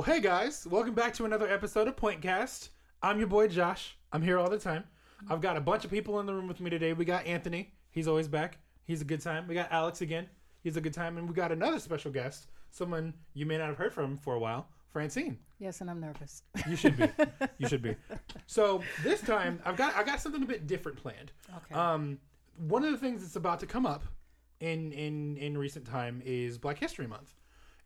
Well, hey guys, welcome back to another episode of Pointcast. I'm your boy Josh. I'm here all the time. I've got a bunch of people in the room with me today. We got Anthony. He's always back. He's a good time. We got Alex again. He's a good time. And we got another special guest, someone you may not have heard from for a while, Francine. Yes, and I'm nervous. You should be. you should be. So this time, I've got I got something a bit different planned. Okay. Um, one of the things that's about to come up in in in recent time is Black History Month,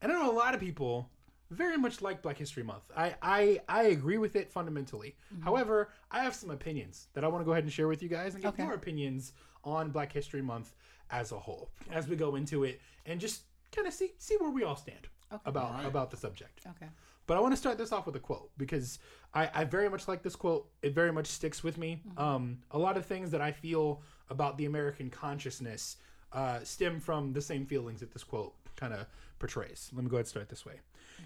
and I know a lot of people very much like Black History Month. I I, I agree with it fundamentally. However, I have some opinions that I want to go ahead and share with you guys and get Okay. your opinions on Black History Month as a whole as we go into it and just kind of see see where we all stand Okay. about about the subject. okay. But I want to start this off with a quote because I, I very much like this quote. It very much sticks with me. Um, a lot of things that I feel about the American consciousness uh, stem from the same feelings that this quote kind of portrays. Let me go ahead and start this way.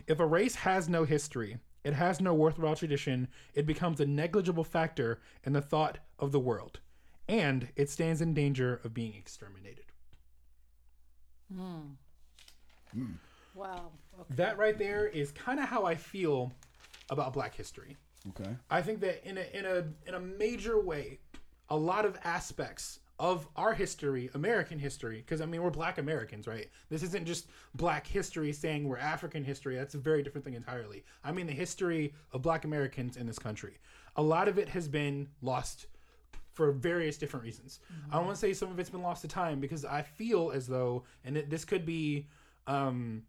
If a race has no history, it has no worthwhile tradition, it becomes a negligible factor in the thought of the world, and it stands in danger of being exterminated. Hmm. Hmm. Wow. Okay. That right there is kind of how I feel about Black history. Okay. I think that in a in a in a major way, a lot of aspects of our history, American history, because I mean we're Black Americans, right? This isn't just Black history saying we're African history. That's a very different thing entirely. I mean the history of Black Americans in this country. A lot of it has been lost for various different reasons. I don't want to say some of it's been lost to time because I feel as though, and it, this could be. Um,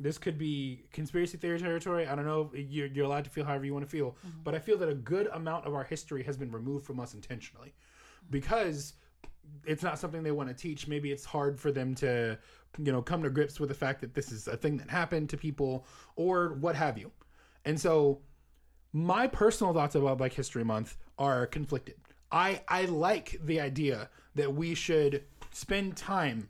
this could be conspiracy theory territory. I don't know. You're, you're allowed to feel however you want to feel, but I feel that a good amount of our history has been removed from us intentionally because it's not something they want to teach. Maybe it's hard for them to, you know, come to grips with the fact that this is a thing that happened to people or what have you. And so, my personal thoughts about Black History Month are conflicted. I I like the idea that we should spend time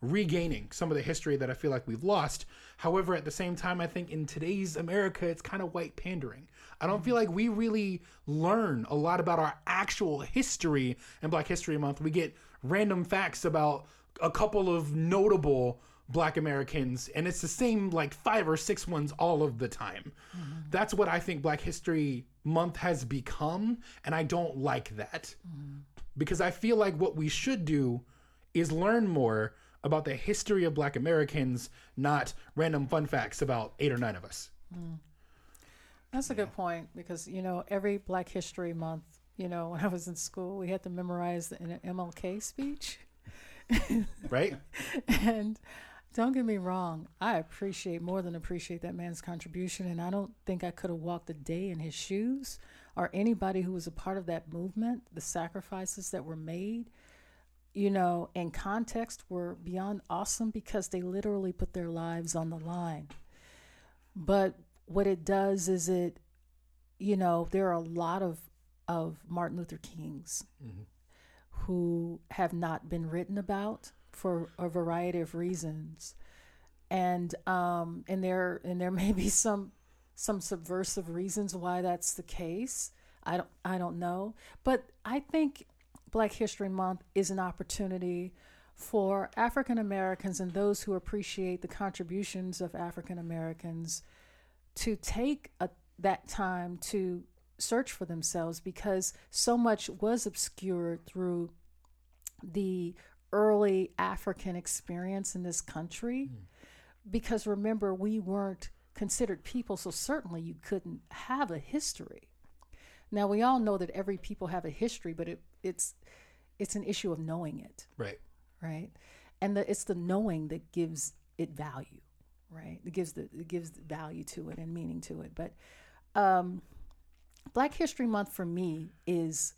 regaining some of the history that I feel like we've lost. However, at the same time, I think in today's America, it's kind of white pandering. I don't feel like we really learn a lot about our actual history in Black History Month. We get random facts about a couple of notable black Americans, and it's the same like five or six ones all of the time. Mm-hmm. That's what I think Black History Month has become, and I don't like that mm-hmm. because I feel like what we should do is learn more about the history of black Americans, not random fun facts about eight or nine of us. Mm. That's a good point because you know every Black History Month, you know, when I was in school, we had to memorize an MLK speech, Right? and don't get me wrong, I appreciate more than appreciate that man's contribution, and I don't think I could have walked a day in his shoes or anybody who was a part of that movement. The sacrifices that were made, you know, in context were beyond awesome because they literally put their lives on the line. But what it does is it, you know, there are a lot of of Martin Luther Kings who have not been written about for a variety of reasons, and um, and there and there may be some some subversive reasons why that's the case. I don't I don't know, but I think Black History Month is an opportunity for African Americans and those who appreciate the contributions of African Americans to take a, that time to search for themselves because so much was obscured through the early African experience in this country. Hmm. Because remember, we weren't considered people, so certainly you couldn't have a history. Now we all know that every people have a history, but it, it's it's an issue of knowing it Right. right? And the, it's the knowing that gives it value, right? It gives the it gives value to it and meaning to it. But um, Black History Month for me is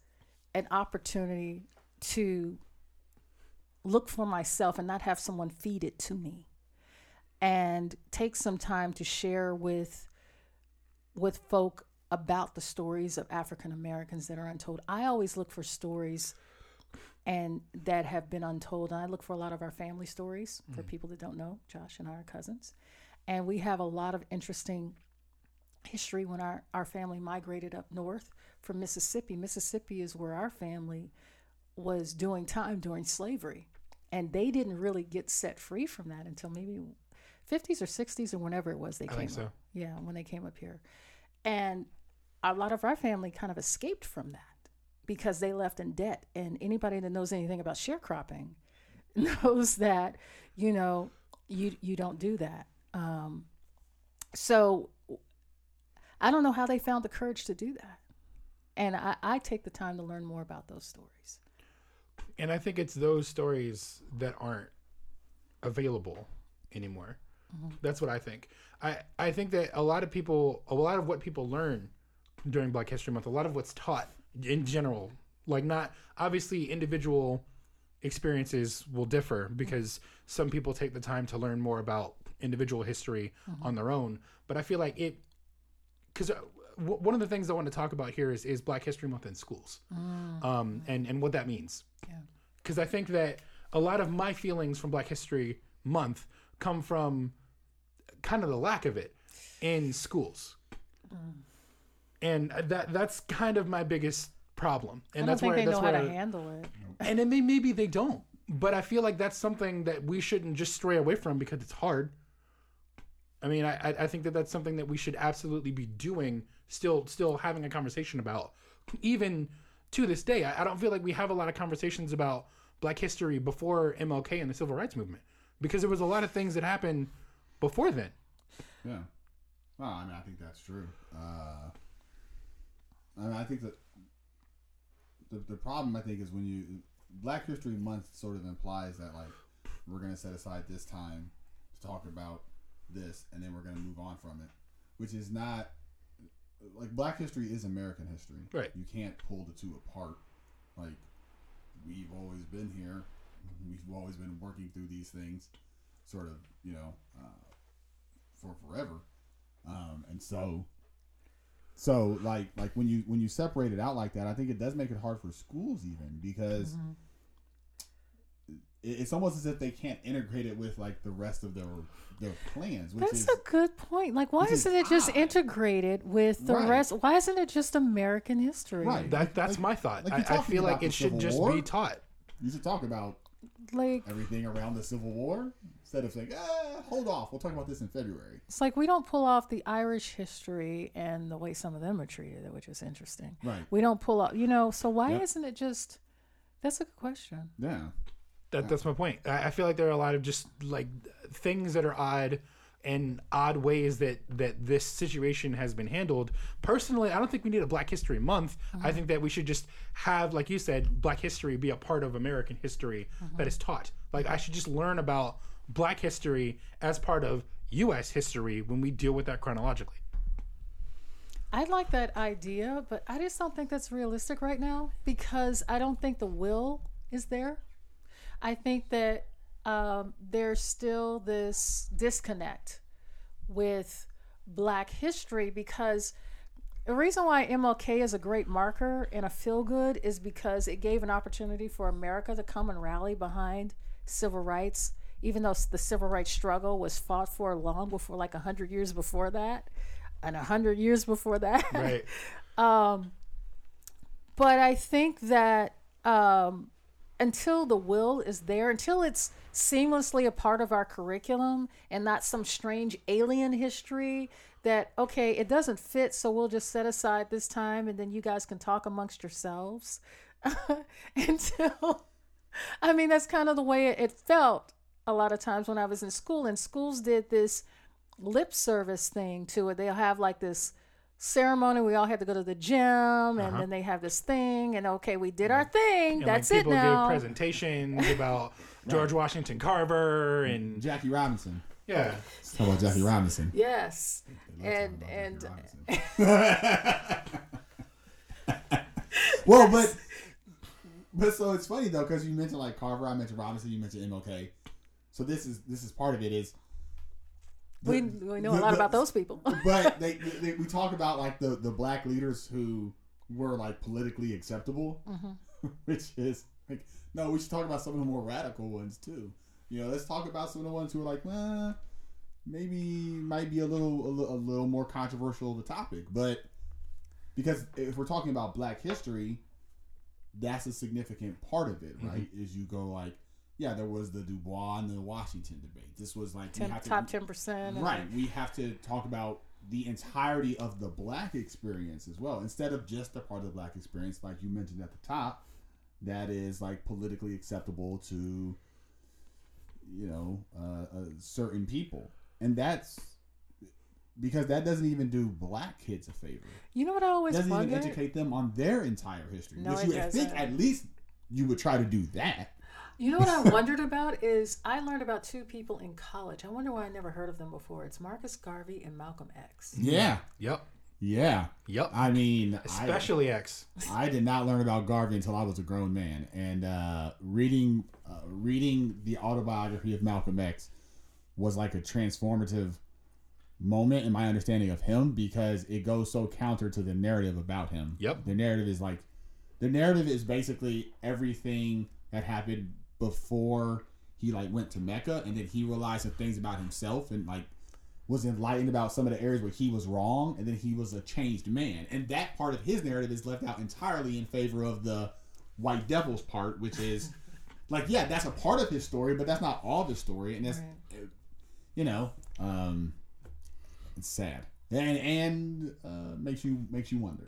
an opportunity to look for myself and not have someone feed it to me, and take some time to share with with folk about the stories of African Americans that are untold. I always look for stories and that have been untold. And I look for a lot of our family stories for mm-hmm. people that don't know. Josh and I are cousins. And we have a lot of interesting history when our, our family migrated up north from Mississippi. Mississippi is where our family was doing time during slavery. And they didn't really get set free from that until maybe 50s or 60s or whenever it was they I came think up. so. Yeah, when they came up here. And a lot of our family kind of escaped from that because they left in debt. And anybody that knows anything about sharecropping knows that, you know, you you don't do that. Um, so I don't know how they found the courage to do that. And I, I take the time to learn more about those stories. And I think it's those stories that aren't available anymore. That's what I think. I, I think that a lot of people, a lot of what people learn during Black History Month, a lot of what's taught in general, like not obviously individual experiences will differ because some people take the time to learn more about individual history mm-hmm. on their own. But I feel like it, because uh, w- one of the things I want to talk about here is, is Black History Month in schools, mm. um, and and what that means. Yeah. Because I think that a lot of my feelings from Black History Month come from kind of the lack of it in schools, mm. And that that's kind of my biggest problem. And I don't that's think where they that's know how to handle it. and then may, maybe they don't but i feel like that's something that we shouldn't just stray away from because it's hard i mean i I- i think that that's something that we should absolutely be doing still still having a conversation about even to this day i, I don't feel like we have a lot of conversations about black history before mlk and the civil rights movement because there was a lot of things that happened before then Yeah. Well, I mean, I think that's true. Uh, I mean, I think that the, the problem, I think, is when you Black History Month sort of implies that like we're going to set aside this time to talk about this, and then we're going to move on from it, which is not like Black history is American history. Right. You can't pull the two apart. Like we've always been here. We've always been working through these things, sort of, you know, uh, for forever. Um, and so, so like like when you when you separate it out like that, I think it does make it hard for schools even because mm-hmm. it- it's almost as if they can't integrate it with like the rest of their their plans, which That's is a good point. Like, why which is isn't it just odd. integrated with the Right. rest? Why isn't it just American history? Right. that that's Like- my thought like I, I feel like it should Civil just War. be taught you should talk about Like, everything around the Civil War instead of saying, eh, hold off, we'll talk about this in February. it's like we don't pull off the Irish history and the way some of them are treated, which is interesting. Right. We don't pull off, you know. So why Yep. isn't it just? That's a good question. Yeah. That, that's my point. I, I feel like there are a lot of just like things that are odd and odd ways that that this situation has been handled. Personally, I don't think we need a Black History Month. I think that we should just have, like you said, Black history be a part of American history that is taught. Like I should just learn about Black history as part of U.S. history when we deal with that chronologically. I like that idea, but I just don't think that's realistic right now because I don't think the will is there. I think that um, there's still this disconnect with Black history because the reason why MLK is a great marker and a feel good is because it gave an opportunity for America to come and rally behind civil rights, even though the civil rights struggle was fought for long before, like 100 years before that, and 100 years before that. Right. but I think that um, until the will is there, until it's seamlessly a part of our curriculum and not some strange alien history that, okay, it doesn't fit, so we'll just set aside this time and then you guys can talk amongst yourselves. until, I mean, that's kind of the way it, it felt a lot of times when I was in school, and schools did this lip service thing to it. They'll have like this ceremony. We all had to go to the gym, and uh-huh. then they have this thing, and okay, we did our thing. And That's like it people now. give presentations about George Washington Carver and Jackie Robinson. yeah. Let's talk about Jackie Robinson. yes, and about and Jackie Robinson. well, but but so it's funny though because you mentioned like Carver, I mentioned Robinson, you mentioned MLK. So this is this is part of it is. the- we we know a lot the- about those people. but they, they we talk about like the the black leaders who were like politically acceptable, Mm-hmm. which is like no, we should talk about some of the more radical ones too. You know, let's talk about some of the ones who are like, well, maybe might be a little a, li- a little more controversial of a topic, but because if we're talking about Black history, that's a significant part of it, right? Is you go like, yeah, there was the Du Bois and the Washington debate. This was like we Ten, to- top ten percent. right. We have to talk about the entirety of the black experience as well, instead of just the part of the black experience, like you mentioned at the top, that is like politically acceptable to, you know, uh, uh, certain people, and that's because that doesn't even do black kids a favor. You know what I always doesn't even educate them on their entire history. No, which you would think at least you would try to do that. You know what I wondered about is I learned about two people in college. I wonder why I never heard of them before. It's Marcus Garvey and Malcolm X. Yeah, Yep. yeah. Yep. I mean, Especially X. I did not learn about Garvey until I was a grown man, and uh, reading uh, reading the autobiography of Malcolm X was like a transformative moment in my understanding of him because it goes so counter to the narrative about him. Yep. The narrative is like the narrative is basically everything that happened before he like went to Mecca, and then he realized some things about himself and like was enlightened about some of the areas where he was wrong, and then he was a changed man. And that part of his narrative is left out entirely in favor of the white devil's part, which is like, yeah, that's a part of his story, but that's not all the story, and that's you know, um, it's sad and and uh, makes you makes you wonder.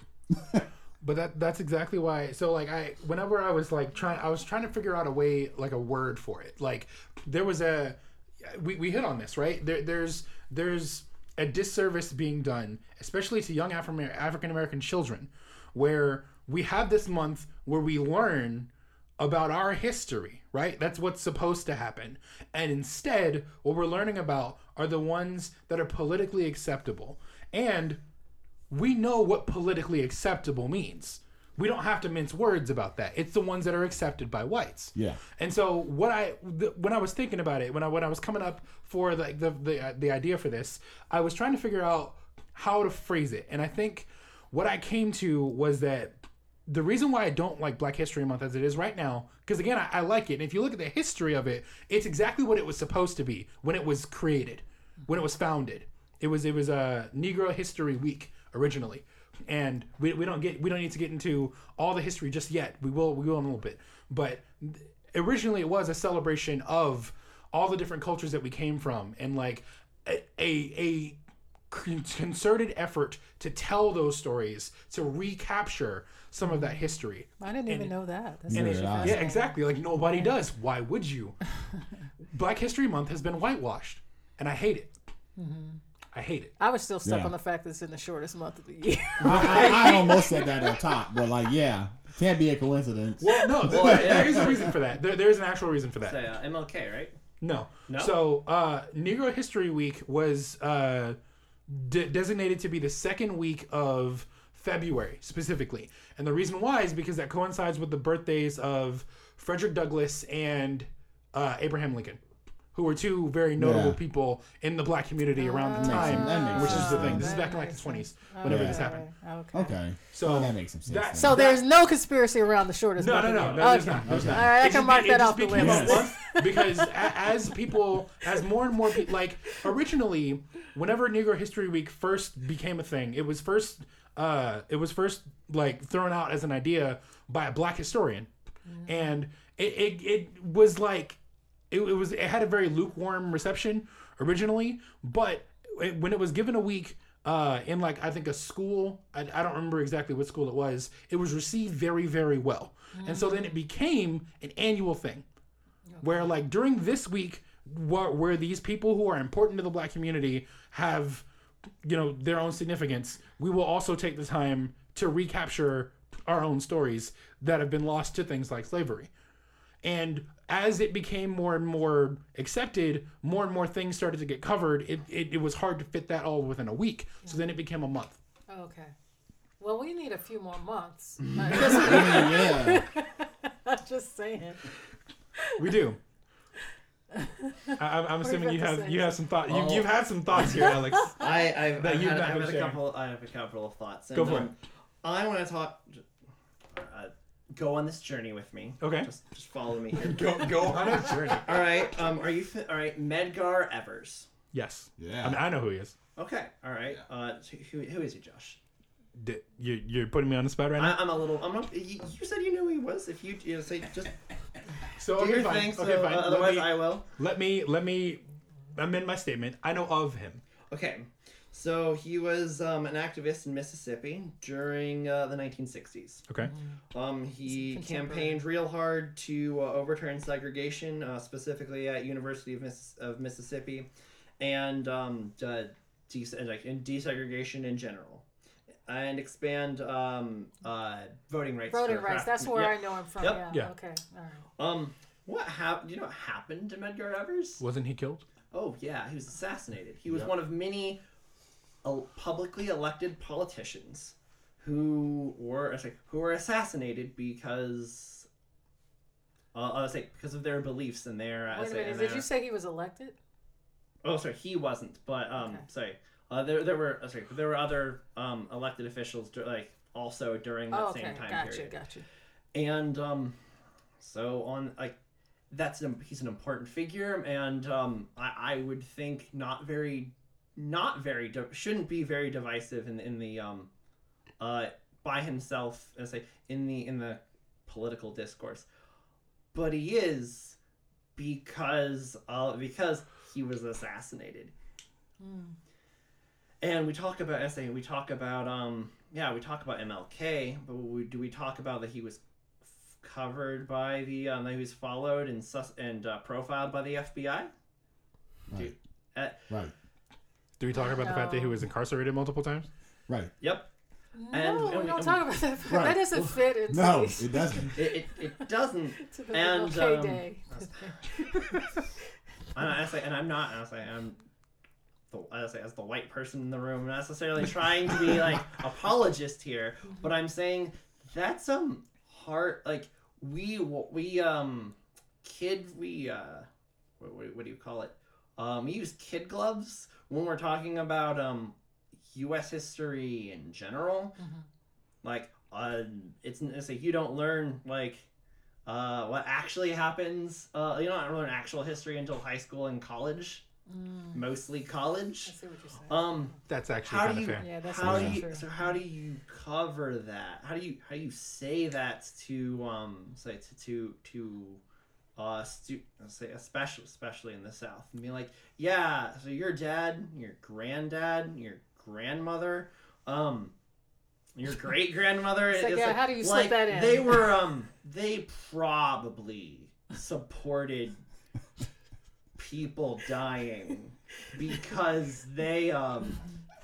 But that that's exactly why. So like I, whenever I was like trying, I was trying to figure out a way, like a word for it. Like there was a, we, we hit on this right. There there's there's a disservice being done, especially to young African American children, where we have this month where we learn about our history, right? That's what's supposed to happen. And instead, what we're learning about are the ones that are politically acceptable. And we know what politically acceptable means. We don't have to mince words about that. It's the ones that are accepted by whites. Yeah. And so what I th- when I was thinking about it, when I when I was coming up for the the the, uh, the idea for this, I was trying to figure out how to phrase it. And I think what I came to was that the reason why I don't like Black History Month as it is right now, because again, I, I like it. And if you look at the history of it, it's exactly what it was supposed to be when it was created, when it was founded. It was it was a Negro History Week originally, and we, we don't get we don't need to get into all the history just yet. We will we will in a little bit, but originally it was a celebration of all the different cultures that we came from, and like a a, a concerted effort to tell those stories to recapture some of that history. I didn't even know that. That's Neither actually did I. Yeah, exactly. Like nobody does. Why would you? Black History Month has been whitewashed, and I hate it. Mm-hmm. I hate it. I was still stuck Yeah. on the fact that it's in the shortest month of the year. I, I almost said that up top, but like, yeah, can't be a coincidence. Well, no, there, Well, there is a reason for that. There, there is an actual reason for that. Say uh, MLK, right? No. No? So, uh, Negro History Week was uh, de- designated to be the second week of February, specifically. And the reason why is because that coincides with the birthdays of Frederick Douglass and uh, Abraham Lincoln, who were two very notable Yeah. people in the black community around the time, sense. That makes which is the thing. This is back in like the 20s, whenever Yeah. this happened. Okay. Okay, So, Well, that makes some sense. that- then. So there's no conspiracy around the shortest No, no, no, no. year. There's not. There's not. All right, I can just mark be- that it off the list. a month because as people, as more and more people, like originally, whenever Negro History Week first became a thing, it was first, uh, it was first like thrown out as an idea by a black historian, and it, it, it was like, it, it was it had a very lukewarm reception originally, but it, when it was given a week uh, in like I think a school. I, I don't remember exactly what school it was. It was received very very well, and so then it became an annual thing, where like during this week, where, where these people who are important to the black community have, you know, their own significance, we will also take the time to recapture our own stories that have been lost to things like slavery. And as it became more and more accepted, more and more things started to get covered. It, it, it was hard to fit that all within a week. So then it became a month. Okay. Well, we need a few more months. yeah, I'm just saying. We do. I, I'm- I'm assuming you have you have some thoughts. You, Oh. you've had some thoughts here, Alex. I I've, That I've you've had, I've had a couple. I have a couple of thoughts. And, Go for um, I want to talk. Uh, go on this journey with me. Okay. Just just follow me here. go go on a journey. all right. Um. Are you? Fi- all right. Medgar Evers. Yes. yeah. I mean, I know who he is. Okay. All right. Uh. so Who, who is he, Josh? D- You, you're putting me on the spot right now. I, I'm a little. I'm. Not, you, you said you knew who he was. If you, you know, say just. So Do okay, your fine. thing. So okay, fine. uh, otherwise, me- I will. Let me let me amend my statement. I know of him. Okay. So he was um, an activist in Mississippi during uh, the 1960s. Okay. Um, he campaigned real hard to uh, overturn segregation, uh, specifically at University of, Miss- of Mississippi, and um, des- and, like, and desegregation in general, and expand um, uh, voting rights. Voting rights. craft- That's where yeah. I know him from. Yep. Yeah. Yeah. Okay. All right. Um, what happened? Do you know what happened to Medgar Evers? Wasn't he killed? Oh yeah, he was assassinated. He was Yep. one of many el- publicly elected politicians who were who were assassinated because uh, I was like because of their beliefs and their. uh, Wait a say- minute. Did their- you say he was elected? Oh, sorry, he wasn't. But um, Okay. sorry, uh, there there were uh, sorry there were other um elected officials like also during that Oh, okay. same time Gotcha. period. Gotcha, gotcha. and um so on like that's an, he's an important figure and um I, I would think not very not very di- shouldn't be very divisive in in the um uh by himself and say in the in the political discourse but he is because uh because he was assassinated Hmm. and we talk about essay we talk about um yeah we talk about mlk but we, do we talk about that he was covered by the um that he was followed and sus- and uh, profiled by the fbi Right. uh, Right. Do we talk about the fact that he was incarcerated multiple times? Right. yep No, And- we and we- don't and- talk about that. Right. That doesn't fit into No, these- it doesn't. it, it, it doesn't to the And, MLK um, day. and I say, and I'm not. I say, I'm. The, I say, as the white person in the room, not necessarily trying to be like apologist here, but I'm saying that's um hard. Like we we um kid we uh what, what, what do you call it? Um, we use kid gloves when we're talking about um U.S. history in general. Like uh, it's it's like you don't learn like uh, what actually happens. Uh, you don't learn actual history until high school and college, Mm, mostly I college. see what you're saying. Um, That's actually how kind do of you fair. yeah, that's how do you true. so how do you cover that? How do you how do you say that to um say to to to uh stu- say especially especially in the South and be like yeah so your dad your granddad your grandmother um your great grandmother like, yeah, how do you slip that in? They were um they probably supported people dying because they um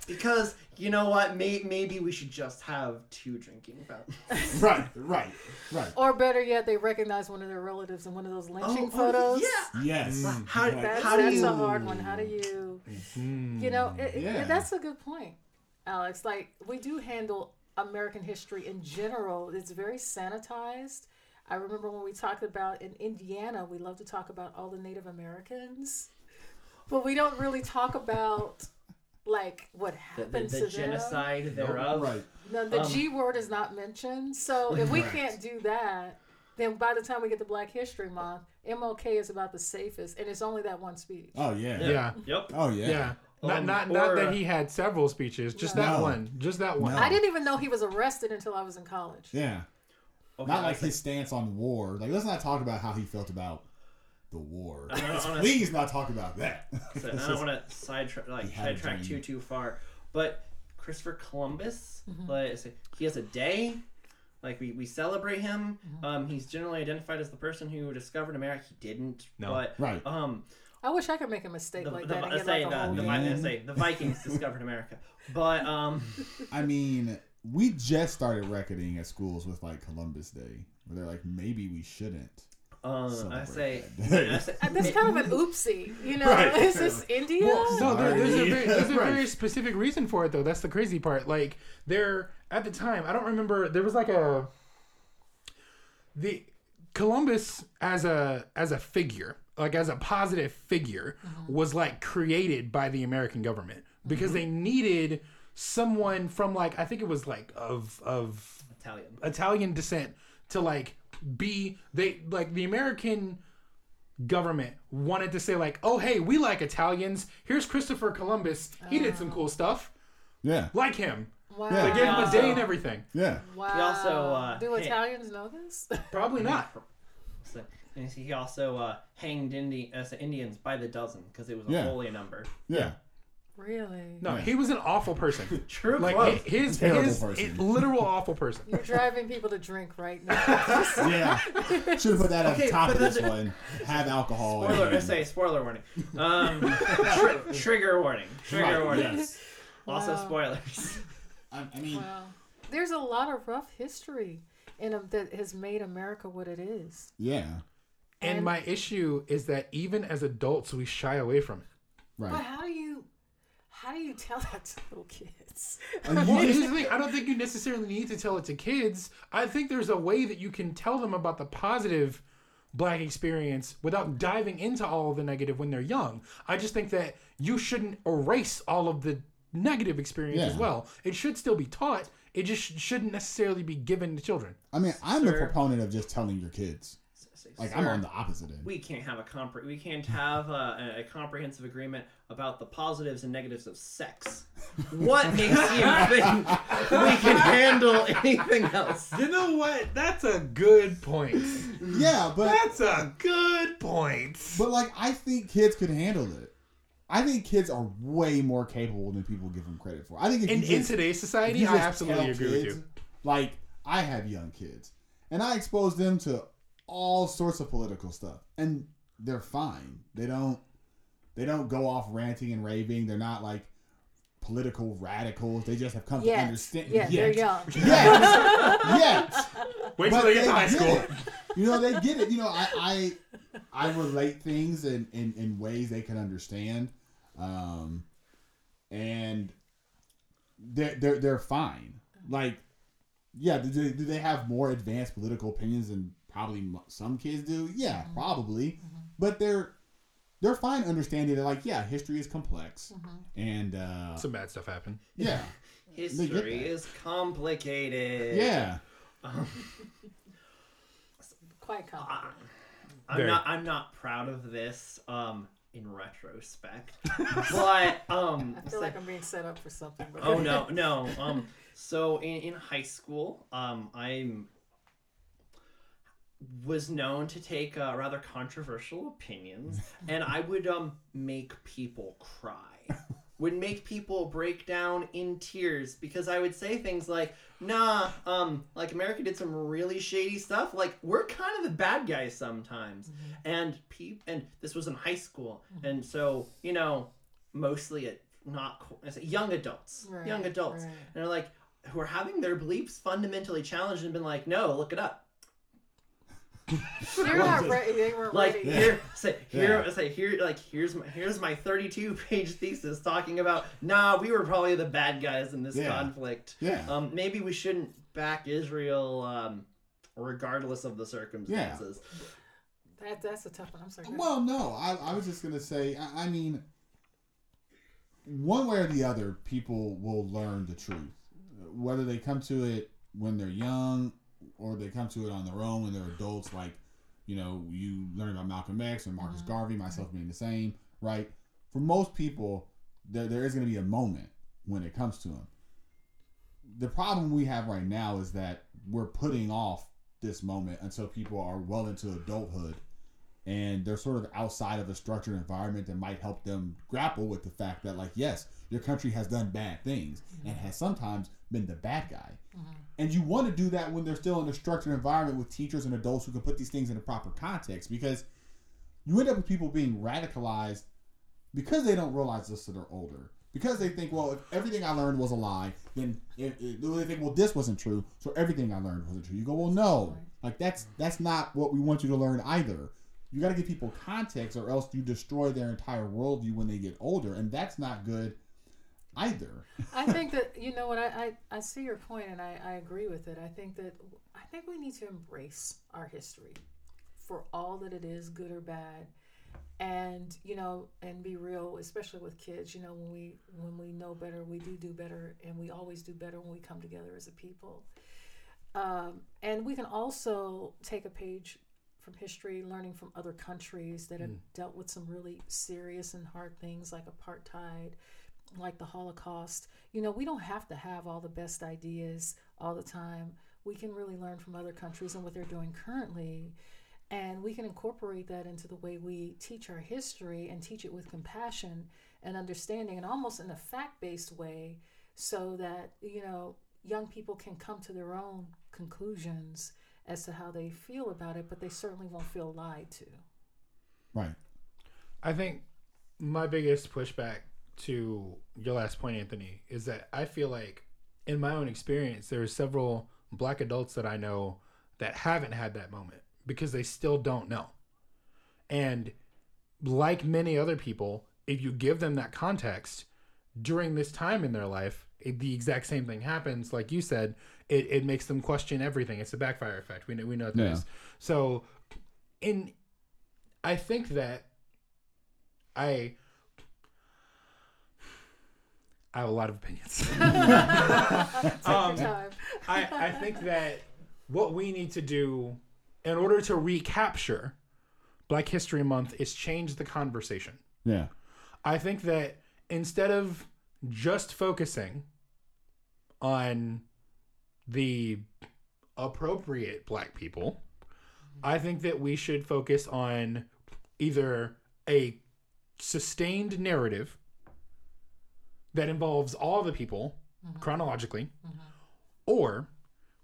because you know what May- maybe we should just have two drinking fountains. Right. Right. Right. Or better yet, they recognize one of their relatives in one of those lynching photos. Oh, yeah. Yes. Mm. How- Like, That's, How do that's you- a hard one. How do you, Mm. you know, it, it- that's a good point, Alex. Like, we do handle American history in general, it's very sanitized. I remember when we talked about in Indiana, we love to talk about all the Native Americans, but we don't really talk about like what The, happened the, the to them. genocide thereof. Right. No, the Um, G word is not mentioned. So if we Right. can't do that, then by the time we get to Black History Month, MLK is about the safest, and it's only that one speech. Oh yeah. Yeah. Yep. Oh yeah. Yeah. Not Um, not not or, that uh, he had several speeches, just that No. one. Just that one. No. I didn't even know he was arrested until I was in college. Yeah. Okay, Not like his stance on war. Like let's not talk about how he felt about the war. I don't Let's wanna- Please not talk about that. So, I don't want to sidetrack like He had a sidetrack too too far, but Christopher Columbus, Mm-hmm. like he has a day, like we, we celebrate him. Mm-hmm. Um, he's generally identified as the person who discovered America. He didn't, No. but Right. um, I wish I could make a mistake the, like the, that and let's say like a the, the, Yeah. Vi- let's say the Vikings discovered America, but um, I mean, we just started reckoning at schools with like Columbus Day, where they're like, maybe we shouldn't. Um, I say, that day. I say Uh, That's kind of an oopsie, you know? Right. Is this India? No, there, there's a, very, there's a Right. very specific reason for it, though. That's the crazy part. Like, there, at the time, I don't remember, there was like a. The. Columbus as a as a figure, like as a positive figure, was like created by the American government because they needed someone from like I think it was like of of Italian. Italian descent to like be they like the American government wanted to say like, oh hey, we like Italians. Here's Christopher Columbus. He did some cool stuff. yeah. Like him. Wow. Yeah. They gave him a day and everything. Yeah. Wow. He also, uh, Do hey- Italians know this? Probably not. So, and he also uh, hanged Indi- uh, Indians by the dozen because it was a Yeah. holy number. Yeah. Really? No, he was an awful person. True like quote. hi- his Terrible his person. literal awful person. You're driving people to drink right now. Yeah. Should have put that at Okay, the top of this the- one. Have alcohol. Spoiler, I say spoiler warning. Um, tr- trigger warning. Trigger Right, warning. yes. Also Wow. spoilers. I, I mean, Wow. There's a lot of rough history in a, that has made America what it is. yeah. And And- my issue is that even as adults, we shy away from it. Right. But Right. how do you how do you tell that to little kids? Uh, well, here's the thing. I don't think you necessarily need to tell it to kids. I think there's a way that you can tell them about the positive black experience without diving into all of the negative when they're young. I just think that you shouldn't erase all of the negative experience as well. It should still be taught. It just shouldn't necessarily be given to children. I mean, I'm a proponent of just telling your kids. Like, I'm on the opposite end. We can't have a compre- we can't have a, a, a comprehensive agreement about the positives and negatives of sex. What makes you think we can handle anything else? You know what? That's a good point. Yeah, but That's a good point. but like I think kids could handle it. I think kids are way more capable than people give them credit for. I think if In, you in today's society, you I absolutely tell agree with you. Like I have young kids, and I expose them to all sorts of political stuff, and they're fine. They don't they don't go off ranting and raving. They're not like political radicals. They just have come to understand. Yeah, they're Yet. young. Yes, yes. Wait till But they get to high school. it. You know, they get it. You know, I I, I relate things in, in, in ways they can understand, um, and they're they're they're fine. Like, yeah, do they, do they have more advanced political opinions than probably some kids do? Yeah, probably, but they're they're fine understanding that like yeah, history is complex, and uh, Some bad stuff happened. yeah, History is complicated. yeah. Quite complicated. I'm Very. not. I'm not proud of this. Um, in retrospect, but um, I feel like I'm being set up for something. But oh no no um so in, in high school um i'm was known to take uh, rather controversial opinions and i would um make people cry. Would make people break down in tears because i would say things like nah um like america did some really shady stuff. Like we're kind of the bad guys sometimes. And pe- and this was in high school. And so you know mostly at not I say young adults Right, young adults. right. and they're like who are having their beliefs fundamentally challenged and been like no look it up They're not ready. They weren't like ready. here say here Yeah. say here like here's my here's my 32 page thesis talking about nah we were probably the bad guys in this Yeah. conflict Yeah. um maybe we shouldn't back israel um regardless of the circumstances That, that's a tough one. I'm sorry. Well, no, I, I was just gonna say. I, I mean, one way or the other, people will learn the truth, whether they come to it when they're young or they come to it on their own when they're adults. Like, you know, you learn about Malcolm X or Marcus mm-hmm. Garvey, myself being the same, right? For most people, there there is gonna be a moment when it comes to them. The problem we have right now is that we're putting off this moment until people are well into adulthood and they're sort of outside of a structured environment that might help them grapple with the fact that like yes your country has done bad things and mm-hmm. has sometimes been the bad guy. Mm-hmm. And you want to do that when they're still in a structured environment with teachers and adults who can put these things in a proper context because you end up with people being radicalized because they don't realize this till they're older. Because they think well if everything i learned was a lie then they think well this wasn't true so everything i learned wasn't true. You go well no. Like that's that's not what we want you to learn either. You got to give people context or else you destroy their entire worldview when they get older and that's not good either I think that you know what I, I, I see your point and I, I agree with it. I think that I think we need to embrace our history for all that it is, good or bad, and you know, and be real, especially with kids. You know, when we when we know better, we do do better, and we always do better when we come together as a people. Um, and we can also take a page from history, learning from other countries that have dealt with some really serious and hard things like apartheid, like the Holocaust. You know, we don't have to have all the best ideas all the time. We can really learn from other countries and what they're doing currently and we can incorporate that into the way we teach our history and teach it with compassion and understanding and almost in a fact-based way so that you know young people can come to their own conclusions as to how they feel about it but they certainly won't feel lied to Right. I think my biggest pushback to your last point, Anthony, is that I feel like in my own experience, there are several black adults that I know that haven't had that moment because they still don't know. And like many other people, if you give them that context during this time in their life, it, the exact same thing happens. Like you said, it, it makes them question everything. It's a backfire effect. We know, we know that Yeah. So, in I think that I I have a lot of opinions. Um. I, I think that what we need to do in order to recapture Black History Month is change the conversation. Yeah. I think that instead of just focusing on the appropriate black people, I think that we should focus on either a sustained narrative that involves all the people mm-hmm. chronologically, mm-hmm. or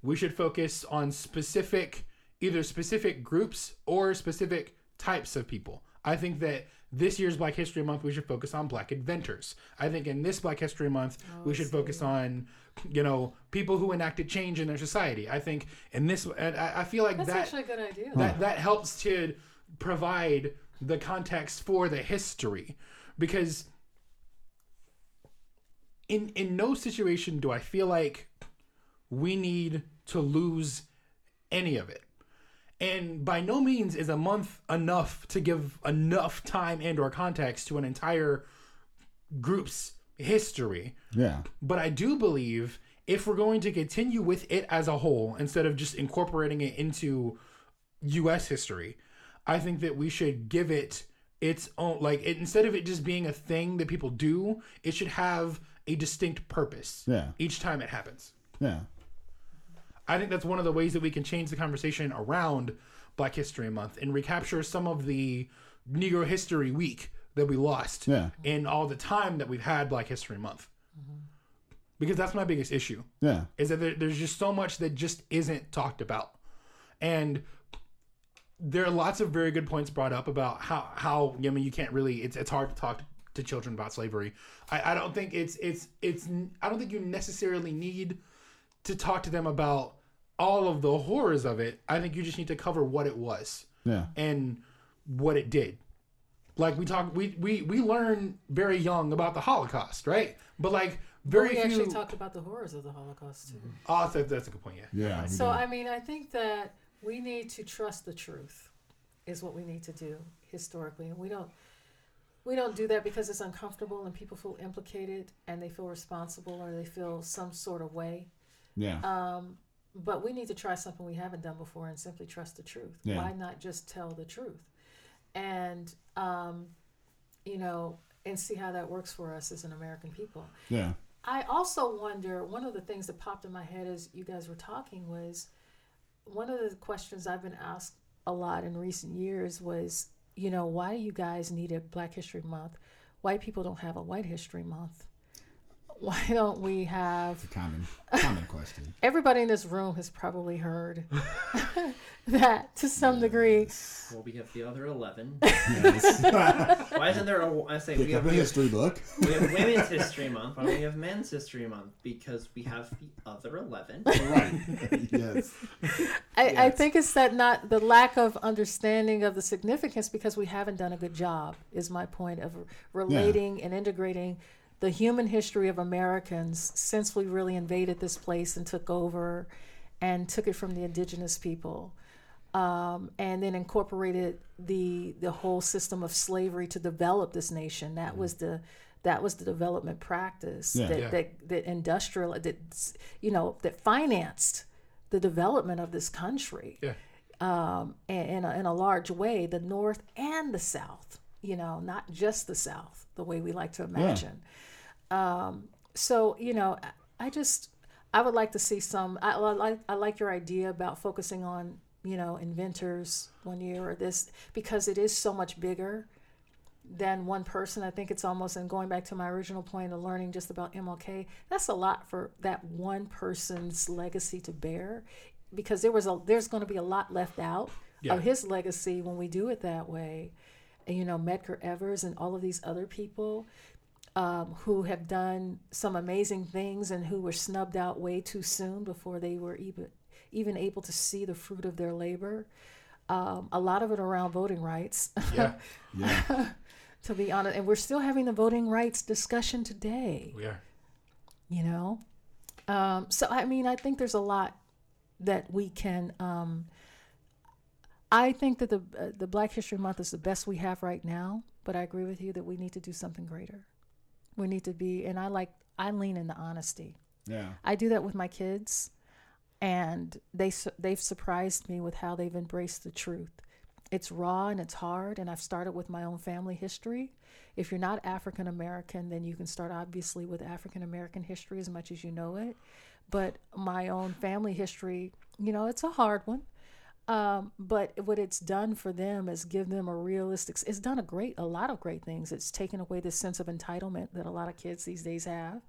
we should focus on specific, either specific groups or specific types of people. I think that this year's Black History Month, we should focus on Black inventors. I think in this Black History Month, oh, we should focus on, you know, people who enacted change in their society. I think in this, and I, I feel like That's that actually a good idea. that that helps to provide the context for the history because in in no situation do I feel like we need to lose any of it. And by no means is a month enough to give enough time and or context to an entire group's history. Yeah. But I do believe if we're going to continue with it as a whole instead of just incorporating it into US history, I think that we should give it its own like it, instead of it just being a thing that people do, it should have a distinct purpose Yeah. each time it happens. Yeah. I think that's one of the ways that we can change the conversation around Black History Month and recapture some of the Negro History Week that we lost Yeah. in all the time that we've had Black History Month. Mm-hmm. Because that's my biggest issue Yeah. is that there, there's just so much that just isn't talked about. And there are lots of very good points brought up about how, how I mean, you can't really, it's, it's hard to talk to children about slavery. I, I don't think it's, it's, it's, I don't think you necessarily need to talk to them about all of the horrors of it. I think you just need to cover what it was Yeah. and what it did. Like we talk, we we we learn very young about the Holocaust, right? But like very oh, we few. actually talked about the horrors of the Holocaust too. oh, that's, that's a good point. Yeah. Yeah. So do. I mean, I think that we need to trust the truth, is what we need to do historically, and we don't. We don't do that because it's uncomfortable and people feel implicated and they feel responsible or they feel some sort of way. yeah. Um, but we need to try something we haven't done before and simply trust the truth. Yeah. Why not just tell the truth? And, um, you know, and see how that works for us as an American people. yeah. I also wonder one of the things that popped in my head as you guys were talking was one of the questions I've been asked a lot in recent years was, you know, why do you guys need a Black History Month? White people don't have a White History Month. Why don't we have Common. Common question. everybody in this room has probably heard that to some degree. Well, we have the other eleven. Yes. Why isn't there a? I say we have a history book. we have Women's History Month. Why don't we have Men's History Month? Because we have the other eleven. right. yes. I, I think it's that not the lack of understanding of the significance because we haven't done a good job is my point of relating and integrating the human history of Americans since we really invaded this place and took over and took it from the indigenous people um, and then incorporated the the whole system of slavery to develop this nation that was the that was the development practice Yeah. that, Yeah. that that industrial that you know that financed the development of this country Yeah. um, in, in, a, in a large way, the North and the South, you know, not just the South, the way we like to imagine. Um, so, you know, I- I just, I would like to see some, I, I like, I like your idea about focusing on you know, inventors one year or this because it is so much bigger than one person. I think it's almost, and going back to my original point of learning just about MLK, that's a lot for that one person's legacy to bear because there was a there's going to be a lot left out Yeah. of his legacy when we do it that way. You know, Medgar Evers and all of these other people um, who have done some amazing things and who were snubbed out way too soon before they were even even able to see the fruit of their labor. Um, a lot of it around voting rights, Yeah, Yeah. to be honest, and we're still having the voting rights discussion today. we are. You know, um, so I mean, I think there's a lot that we can. Um, I think that the uh, the Black History Month is the best we have right now, but I agree with you that we need to do something greater. We need to be, and I like I lean into honesty. Yeah. I do that with my kids, and they they've surprised me with how they've embraced the truth. It's raw and it's hard, and I've started with my own family history. If you're not African American, then you can start obviously with African American history as much as you know it. But my own family history, you know, it's a hard one. Um, but what it's done for them is give them a realistic. It's done a great, a lot of great things. It's taken away this sense of entitlement that a lot of kids these days have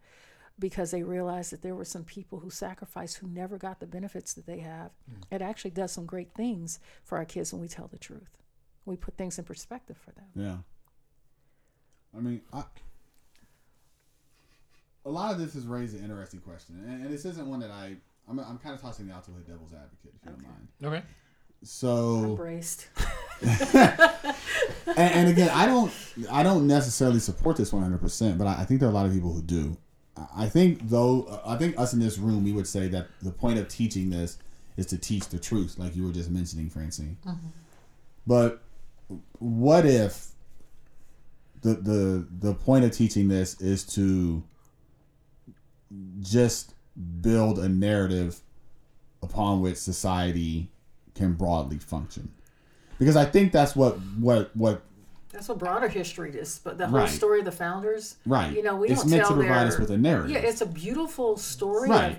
because they realized that there were some people who sacrificed who never got the benefits that they have. It actually does some great things for our kids when we tell the truth. We put things in perspective for them. Yeah. I mean, I, a lot of this has raised an interesting question, and, and this isn't one that I. I'm, I'm kind of tossing it out to play devil's advocate, if you don't mind. Okay. So, Embraced. and, and again, I don't, I don't necessarily support this 100, percent but I, I think there are a lot of people who do. I- think though, uh, I think us in this room, we would say that the point of teaching this is to teach the truth, like you were just mentioning, Francine. Mm-hmm. But what if the the the point of teaching this is to just build a narrative upon which society can broadly function? Because I think that's what what what That's what broader history is. But the whole Right. story of the founders, right. you know, we it's don't meant tell to provide their, us with a narrative. Yeah, it's a beautiful story Right. of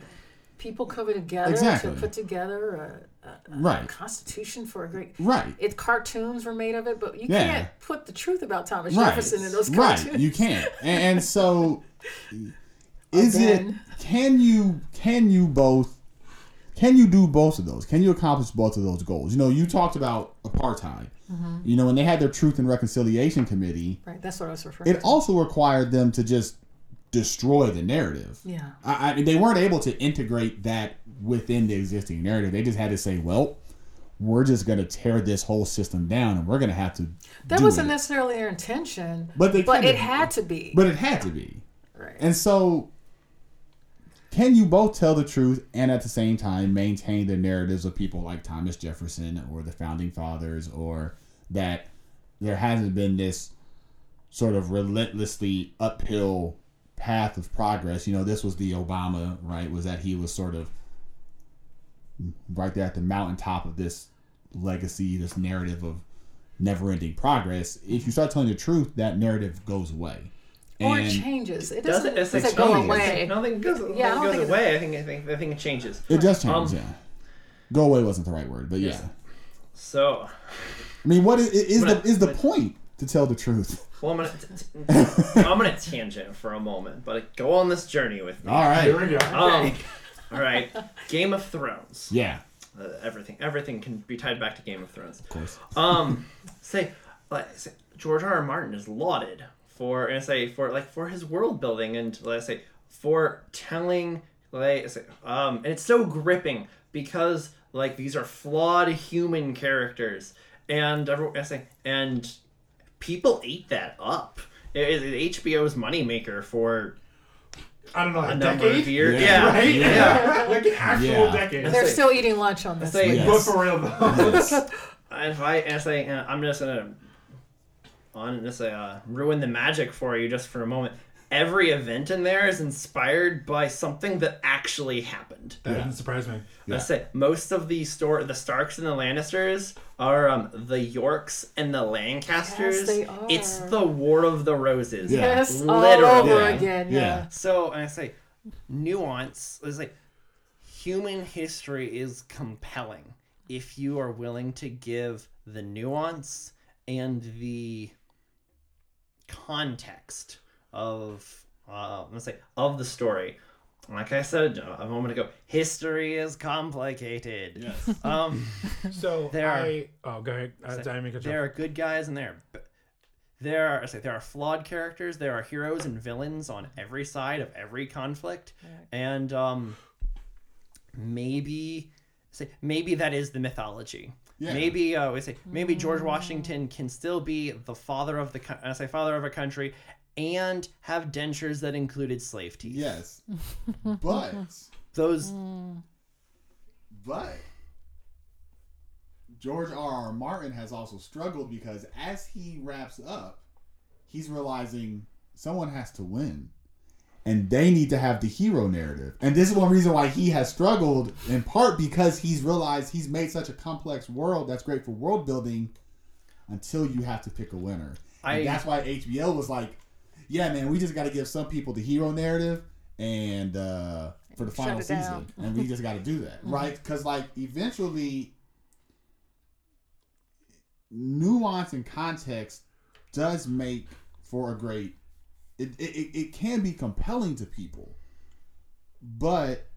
people coming together Exactly. to put together a, a, a Right. constitution for a great. right. It cartoons were made of it, but you Yeah. can't put the truth about Thomas right. Jefferson in those cartoons. right. You can't. And, and so, is it? Can you? Can you both? Can you do both of those? Can you accomplish both of those goals? You know, you talked about apartheid. Mm-hmm. You know, when they had their Truth and Reconciliation Committee, Right, that's what I was referring it to. also required them to just destroy the narrative. yeah. I, I mean, they weren't able to integrate that within the existing narrative. They just had to say, "Well, we're just going to tear this whole system down, and we're going to have to." That wasn't it. necessarily their intention, But they but it had to be. But it had to be. right. And so, can you both tell the truth and at the same time maintain the narratives of people like Thomas Jefferson or the founding fathers, or that there hasn't been this sort of relentlessly uphill path of progress? You know, this was the Obama, right? Was that he was sort of right there at the mountaintop of this legacy, this narrative of never ending progress. If you start telling the truth, that narrative goes away. Or it changes. It Does doesn't, it? It's doesn't it go changes. away. I don't think it goes, Yeah, I it don't goes think it- away. I think I think I think it changes. It does change, Um, yeah. Go away wasn't the right word, but yeah. So, I mean, what is, is But- the is the but- point to tell the truth? well, I'm gonna t- t- I'm gonna tangent for a moment, but go on this journey with me. All right, Here we go. Um, all right, Game of Thrones. yeah, Uh, everything everything can be tied back to Game of Thrones. of course. Um, say, like, say George R. R. Martin is lauded for, and say for like for his world building and let's say for telling like say, um, and it's so gripping because like these are flawed human characters and everyone I say and people ate that up. It is HBO's moneymaker for I don't know, a a number of decade? years. Yeah. Yeah, Right? yeah. like an actual Yeah. decade. They're still eating lunch on this. say- Yes. But for real though. Yes. And if I and say uh, I'm just gonna on just uh, ruin the magic for you just for a moment. Every event in there is inspired by something that actually happened. That Yeah. didn't surprise me. Yeah. I say most of the store, the Starks and the Lannisters are um, the Yorks and the Lancasters. Yes, they It's the War of the Roses. Yeah. Yes, all over Yeah. again. Yeah. Yeah. So and I say, nuance is like human history is compelling. if you are willing to give the nuance and the context of uh, let's say of the story. Like I said a moment ago, history is complicated. Yes. Um, So There are- I oh go ahead. Uh, So, I mean, there are good guys and there are, there are say there are flawed characters. There are heroes and villains on every side of every conflict, and um, maybe say maybe that is the mythology. Yeah. Maybe uh, we say maybe George Washington can still be the father of the I say father of a country, and have dentures that included slave teeth. Yes. But Those but George R. R. Martin has also struggled because as he wraps up, he's realizing someone has to win. And they need to have the hero narrative. And this is one reason why he has struggled, in part because he's realized he's made such a complex world that's great for world building until you have to pick a winner. I- and that's why HBO was like, yeah, man, we just got to give some people the hero narrative and uh, for the final season. And we just got to do that, right? Because, like, eventually, nuance and context does make for a great it, it, it, it can be compelling to people but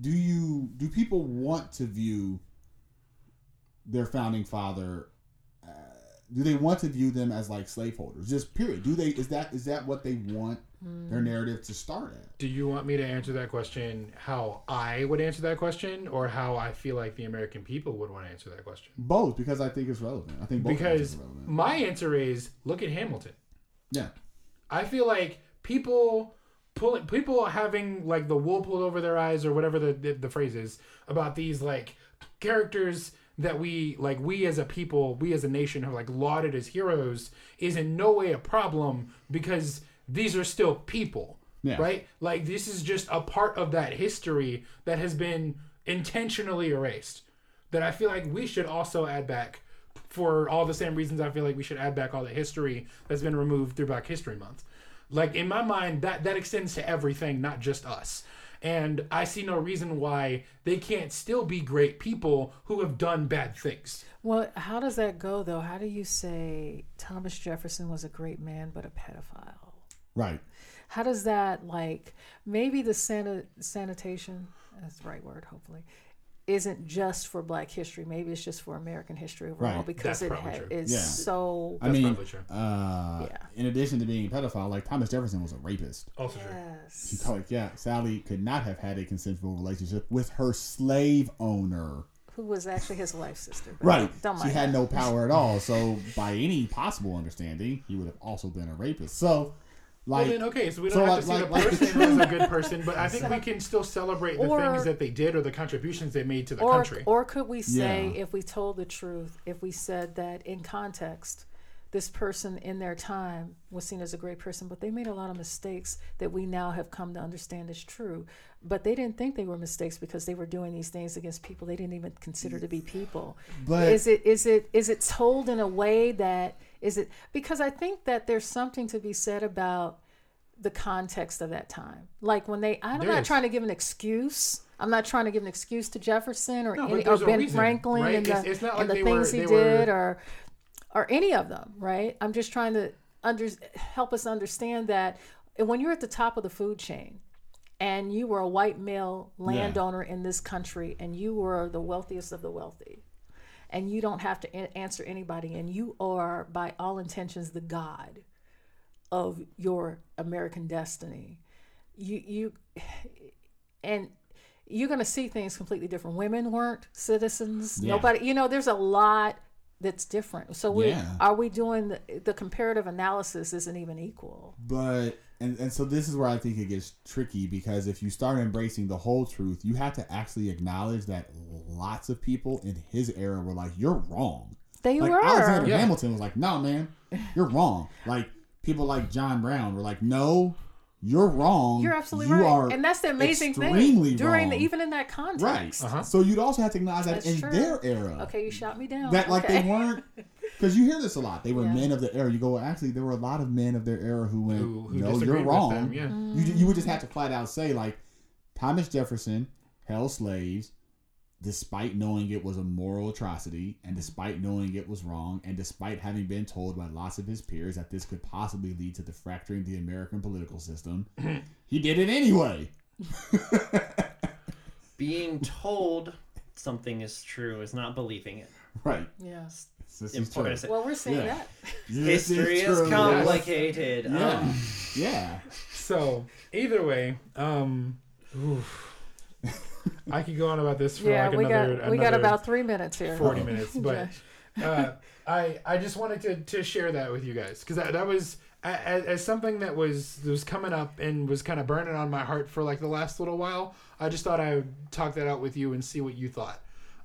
do you do people want to view their founding father uh, do they want to view them as like slaveholders just period do they is that is that what they want their narrative to start at Do you want me to answer that question how I would answer that question, or how I feel like the American people would want to answer that question? both because i think it's relevant i think both Because are relevant. my answer is look at Hamilton. Yeah I feel like people pulling people having like the wool pulled over their eyes or whatever the, the the phrase is about these like characters that we like we as a people we as a nation have like lauded as heroes is in no way a problem because these are still people Yeah. right like this is just a part of that history that has been intentionally erased that i feel like we should also add back for all the same reasons I feel like we should add back all the history that's been removed through Black History Month. Like in my mind, that that extends to everything, not just us. And I see no reason why they can't still be great people who have done bad things. Well, how does that go though? How do you say Thomas Jefferson was a great man but a pedophile? right How does that like maybe the sanit- sanitation that's the right word hopefully isn't just for Black history. Maybe it's just for American history overall Right. because That's it ha- true. is Yeah. so i mean probably true. uh Yeah. in addition to being a pedophile like thomas jefferson was a rapist Also true. yes. So, like, yeah, Sally could not have had a consensual relationship with her slave owner. Who was actually his life sister? but Right. Don't mind She had that. no power at all. So, by any possible understanding, he would have also been a rapist. So, Well like, then, okay, so we don't have like- to see like- the like- person as a good person, but I think we can still celebrate the Or- things that they did or the contributions they made to the or, country. or could we say Yeah. if we told the truth if we said that in context this person in their time was seen as a great person but they made a lot of mistakes that we now have come to understand is true but they didn't think they were mistakes because they were doing these things against people they didn't even consider to be people But- is it is it is it told in a way that is it because i think that there's something to be said about the context of that time. Like when they, I'm There not is. trying to give an excuse. I'm not trying to give an excuse to Jefferson or, No, any, or Ben reason, Franklin right? and the, It's- it's not and the they were- things he did were- or or any of them, right? I'm just trying to under, help us understand that when you're at the top of the food chain and you were a white male landowner in this country and you were the wealthiest of the wealthy and you don't have to answer anybody and you are by all intentions the god of your American destiny. You you and you're going to see things completely different. Women weren't citizens. Yeah. Nobody, you know, there's a lot that's different. So we Yeah. are we doing the, the comparative analysis isn't even equal. but, and, and so this is where I think it gets tricky because if you start embracing the whole truth, you have to actually acknowledge that lots of people in his era were like, you're wrong. They Like were. Alexander Yeah. Hamilton was like, "No, man, you're wrong." Like people like John Brown were like, "No, you're wrong. You're absolutely You right. are And that's the amazing thing. During the, wrong." even in that right." context. Uh-huh. So you'd also have to acknowledge that That's in true. their era, Okay, you shot me down. that like okay. they weren't because you hear this a lot. They were Yeah. men of the era. You go, well, actually, there were a lot of men of their era who went, Who- who "No, you're wrong." them, yeah. Mm. You you would just have to flat out say like, Thomas Jefferson held slaves. despite knowing it was a moral atrocity, and despite knowing it was wrong, and despite having been told by lots of his peers that this could possibly lead to the fracturing of the American political system, he did it anyway. Being told something is true is not believing it. Right. Yes. This is Important. true. Well, we're saying Yeah. that. This History is true. complicated. Yeah. Um, Yeah. So either way, um, oof. I could go on about this for Yeah, like we another, got we got another about three minutes here. forty minutes, but uh, I I just wanted to, to share that with you guys because that, that was as, as something that was that was coming up and was kind of burning on my heart for like the last little while. I just thought I would talk that out with you and see what you thought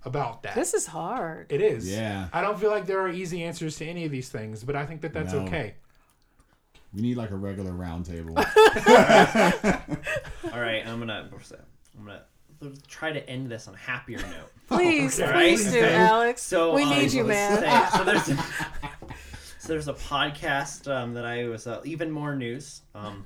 about that. This is hard. it is. Yeah. I don't feel like there are easy answers to any of these things, but I think that that's No. okay. We need like a regular round table. all right, I'm gonna I'm gonna try to end this on a happier note. Please, Okay. please do, Okay. Alex. So we um, need you, man. say- so there's so there's a podcast um, that I was uh, even more news. Um,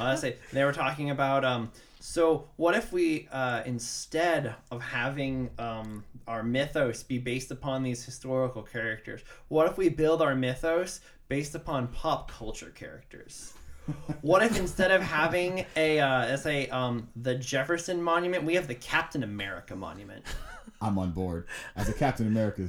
I say they were talking about. Um, so what if we uh, instead of having um, our mythos be based upon these historical characters, what if we build our mythos based upon pop culture characters? What if instead of having a uh, let's say um, the Jefferson Monument, we have the Captain America Monument? I'm on board as a Captain America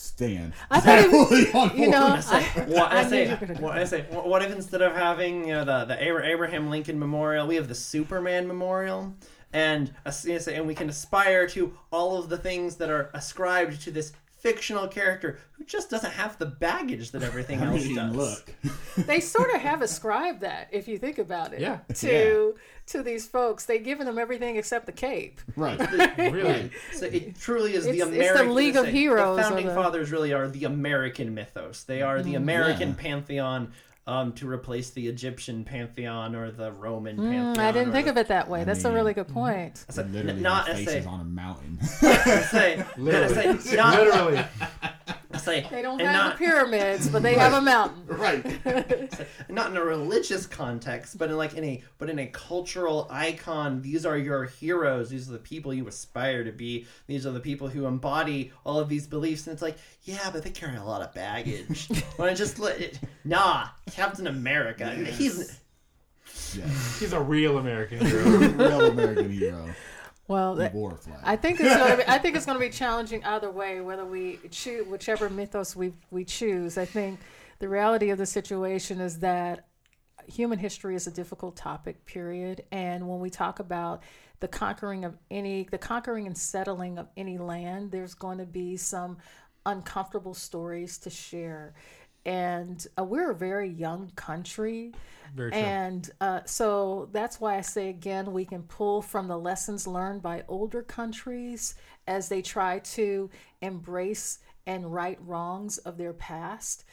stand. I thought it was- on you know, board. I say, I- what, I I, say, you were what, I say, what, what if instead of having you know, the the Abraham Lincoln Memorial, we have the Superman Memorial, and uh, say- and we can aspire to all of the things that are ascribed to this fictional character who just doesn't have the baggage that everything else mean, does. look. they sort of have ascribed that, if you think about it. Yeah. To to these folks, they've given them everything except the cape. Right. Really. So it truly is the It's- it's the American. League of Heroes The founding the- fathers really are the American mythos. They are the mm-hmm. American Yeah. pantheon. Um, to replace the Egyptian pantheon or the Roman Mm, pantheon. I didn't think the- of it that way. I That's a really good point. I said, Literally, not my say, on a mountain. I say, Literally. I say, not, Literally. I say, They don't have not, the pyramids, but they have a mountain. right. not in a religious context, but in like in a but in a cultural icon. These are your heroes. These are the people you aspire to be. These are the people who embody all of these beliefs. And it's like, yeah, but they carry a lot of baggage. When I just let it, nah, Captain America. He's Yeah. He's a real American hero. Real American hero. Well, He that, wore a flag. I think it's gonna be, I think it's going to be challenging either way, whether we choose whichever mythos we we choose. I think the reality of the situation is that human history is a difficult topic. Period. And when we talk about the conquering of any, the conquering and settling of any land, there's going to be some uncomfortable stories to share. And uh, we're a very young country. And uh, so that's why I say again, we can pull from the lessons learned by older countries as they try to embrace and right wrongs of their past.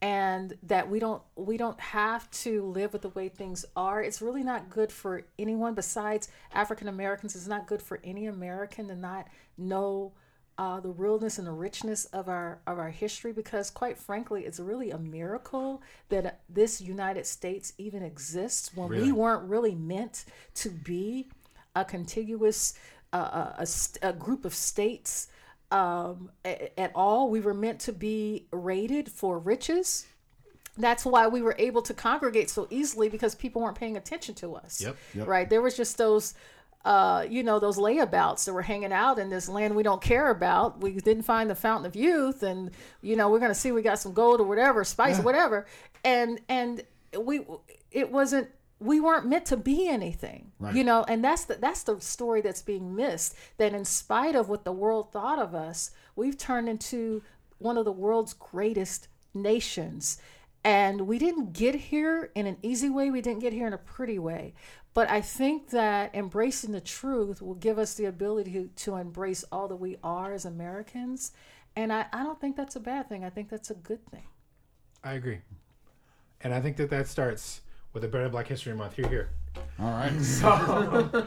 And that we don't we don't have to live with the way things are. It's really not good for anyone besides african americans. It's not good for any american to not know uh, the realness and the richness of our of our history because quite frankly it's really a miracle that this united states even exists when Really? we weren't really meant to be a contiguous uh, a, a, a group of states um, a- at all. We were meant to be rated for riches. That's why we were able to congregate so easily because people weren't paying attention to us. Yep. Yep. Right. There was just those, uh, you know, those layabouts that were hanging out in this land we don't care about. We didn't find the fountain of youth, and you know, we're gonna see we got some gold or whatever, spice or whatever, and and we it wasn't we weren't meant to be anything Right. you know and that's the that's the story that's being missed that in spite of what the world thought of us we've turned into one of the world's greatest nations. And we didn't get here in an easy way. We didn't get here in a pretty way but i think that embracing the truth will give us the ability to, to embrace all that we are as americans and I, I don't think that's a bad thing i think that's a good thing I agree. And I think that that starts with a better Black History Month. Hear, hear. All right. So,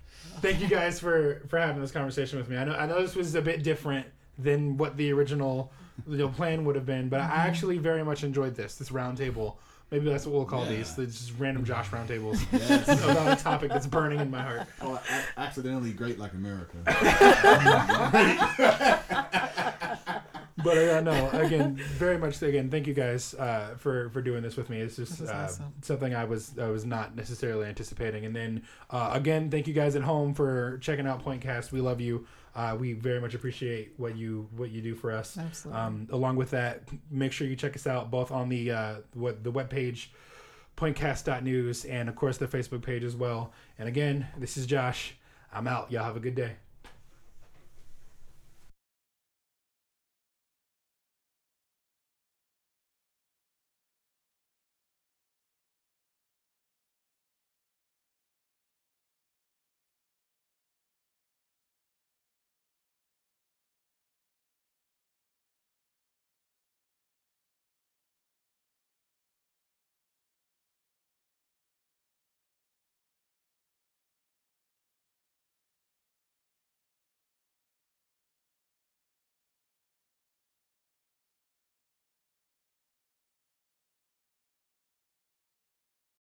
thank you guys for for having this conversation with me. I know I know this was a bit different than what the original you know, plan would have been, but I mm-hmm. actually very much enjoyed this this roundtable Maybe that's what we'll call Yeah. these. They're just random Josh roundtables Yes. about a topic that's burning in my heart. oh, a- accidentally great like America. But uh, no, again, very much again, thank you guys uh, for for doing this with me. It's just uh, awesome. something I was I was not necessarily anticipating. And then uh, again, thank you guys at home for checking out Pointcast. We love you. Uh, we very much appreciate what you what you do for us. Absolutely. Um, along with that, make sure you check us out both on the uh, what the web webpage pointcast.news and of course the Facebook page as well. And again, this is Josh. I'm out. Y'all have a good day.